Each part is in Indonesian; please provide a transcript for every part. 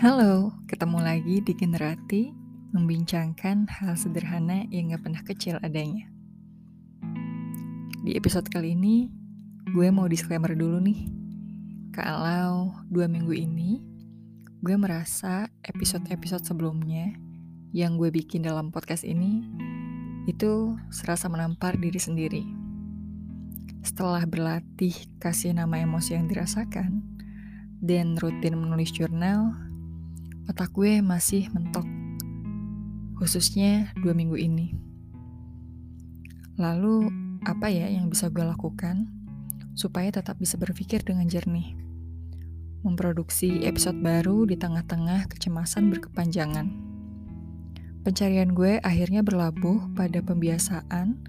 Halo, ketemu lagi di Generati Membincangkan hal sederhana yang gak pernah kecil adanya. Di episode kali ini, gue mau disclaimer dulu nih. Kalau dua minggu ini, gue merasa episode-episode sebelumnya Yang gue bikin dalam podcast ini Itu serasa menampar diri sendiri. Setelah berlatih kasih nama emosi yang dirasakan dan rutin menulis jurnal, otak gue masih mentok, khususnya dua minggu ini. Lalu, apa ya yang bisa gue lakukan supaya tetap bisa berpikir dengan jernih? Memproduksi episode baru di tengah-tengah kecemasan berkepanjangan. Pencarian gue akhirnya berlabuh pada pembiasaan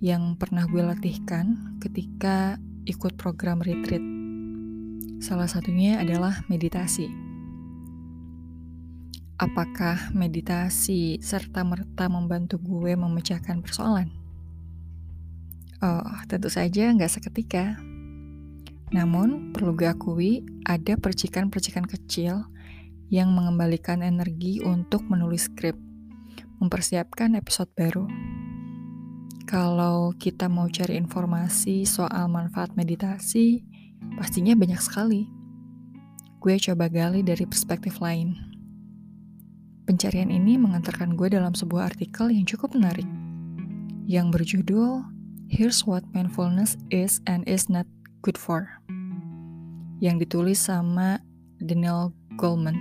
yang pernah gue latihkan ketika ikut program retreat. Salah satunya adalah meditasi. Apakah meditasi serta-merta membantu gue memecahkan persoalan? Oh, tentu saja nggak seketika. Namun, perlu gue akui, ada percikan-percikan kecil yang mengembalikan energi untuk menulis skrip, mempersiapkan episode baru. Kalau kita mau cari informasi soal manfaat meditasi, pastinya banyak sekali. Gue coba gali dari perspektif lain. Pencarian ini mengantarkan gue dalam sebuah artikel yang cukup menarik, yang berjudul Here's What Mindfulness Is and Is Not Good For, yang ditulis sama Daniel Goleman,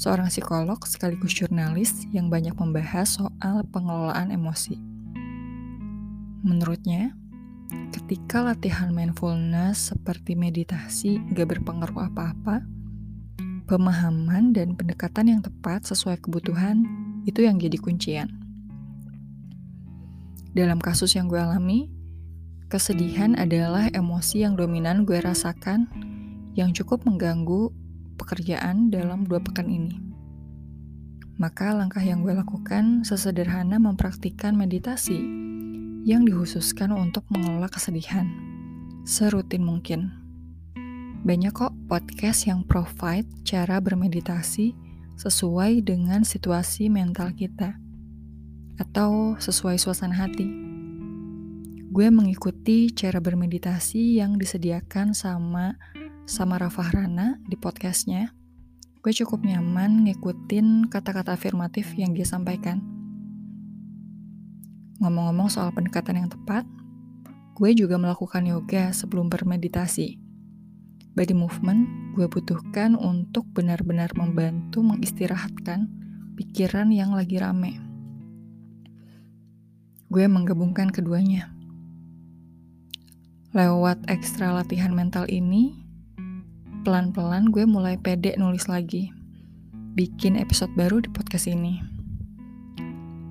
seorang psikolog sekaligus jurnalis yang banyak membahas soal pengelolaan emosi. Menurutnya, ketika latihan mindfulness seperti meditasi gak berpengaruh apa-apa, pemahaman dan pendekatan yang tepat sesuai kebutuhan itu yang jadi kuncian. Dalam kasus yang gue alami, kesedihan adalah emosi yang dominan gue rasakan yang cukup mengganggu pekerjaan dalam dua pekan ini. Maka langkah yang gue lakukan sesederhana mempraktikkan meditasi yang dikhususkan untuk mengelola kesedihan serutin mungkin. Banyak kok podcast yang provide cara bermeditasi sesuai dengan situasi mental kita atau sesuai suasana hati. Gue mengikuti cara bermeditasi yang disediakan sama sama Rafa Rana di podcastnya. Gue cukup nyaman ngikutin kata-kata afirmatif yang dia sampaikan. Ngomong-ngomong soal pendekatan yang tepat, gue juga melakukan yoga sebelum bermeditasi body movement gue butuhkan untuk benar-benar membantu mengistirahatkan pikiran yang lagi rame. Gue menggabungkan keduanya. Lewat ekstra latihan mental ini, pelan-pelan gue mulai pede nulis lagi. Bikin episode baru di podcast ini.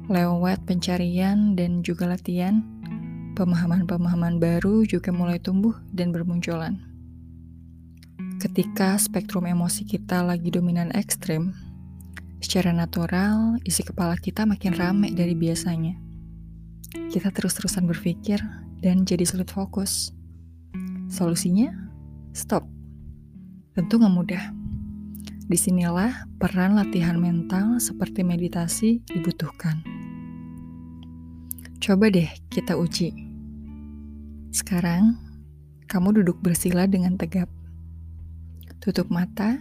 Lewat pencarian dan juga latihan, pemahaman-pemahaman baru juga mulai tumbuh dan bermunculan. Ketika spektrum emosi kita lagi dominan ekstrim, secara natural isi kepala kita makin rame dari biasanya. Kita terus-terusan berpikir dan jadi sulit fokus. Solusinya, stop. Tentu nggak mudah. Di sinilah peran latihan mental seperti meditasi dibutuhkan. Coba deh kita uji. Sekarang, kamu duduk bersila dengan tegap Tutup mata,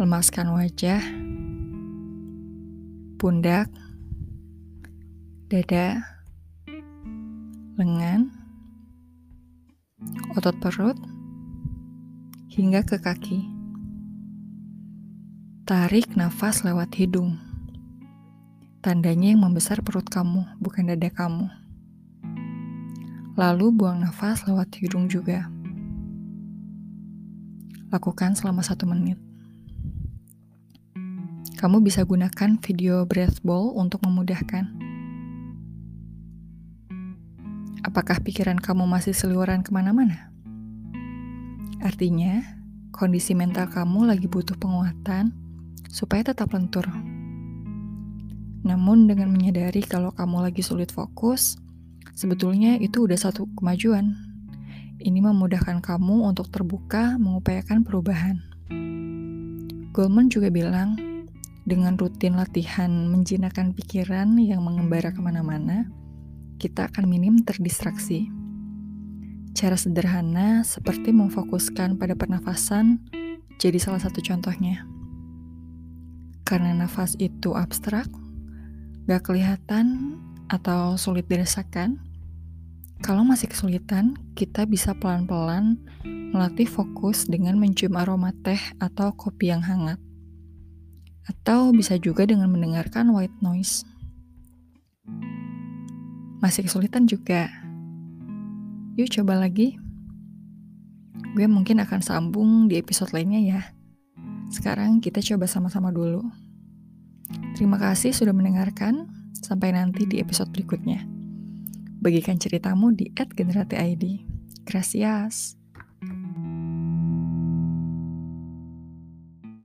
lemaskan wajah, pundak, dada, lengan, otot perut, hingga ke kaki. Tarik nafas lewat hidung. Tandanya yang membesar perut kamu, bukan dada kamu. Lalu buang nafas lewat hidung juga. Lakukan selama satu menit. Kamu bisa gunakan video breath ball untuk memudahkan. Apakah pikiran kamu masih seliweran ke mana-mana? Artinya, kondisi mental kamu lagi butuh penguatan supaya tetap lentur. Namun dengan menyadari kalau kamu lagi sulit fokus, sebetulnya itu udah satu kemajuan ini memudahkan kamu untuk terbuka mengupayakan perubahan. Goldman juga bilang, dengan rutin latihan menjinakkan pikiran yang mengembara ke mana-mana, kita akan minim terdistraksi. Cara sederhana seperti memfokuskan pada pernafasan jadi salah satu contohnya. Karena nafas itu abstrak, gak kelihatan atau sulit dirasakan, kalau masih kesulitan, kita bisa pelan-pelan melatih fokus dengan mencium aroma teh atau kopi yang hangat. Atau bisa juga dengan mendengarkan white noise. Masih kesulitan juga. Yuk coba lagi. Gue mungkin akan sambung di episode lainnya ya. Sekarang kita coba sama-sama dulu. Terima kasih sudah mendengarkan. Sampai nanti di episode berikutnya. Bagikan ceritamu di @generati_id. Gracias.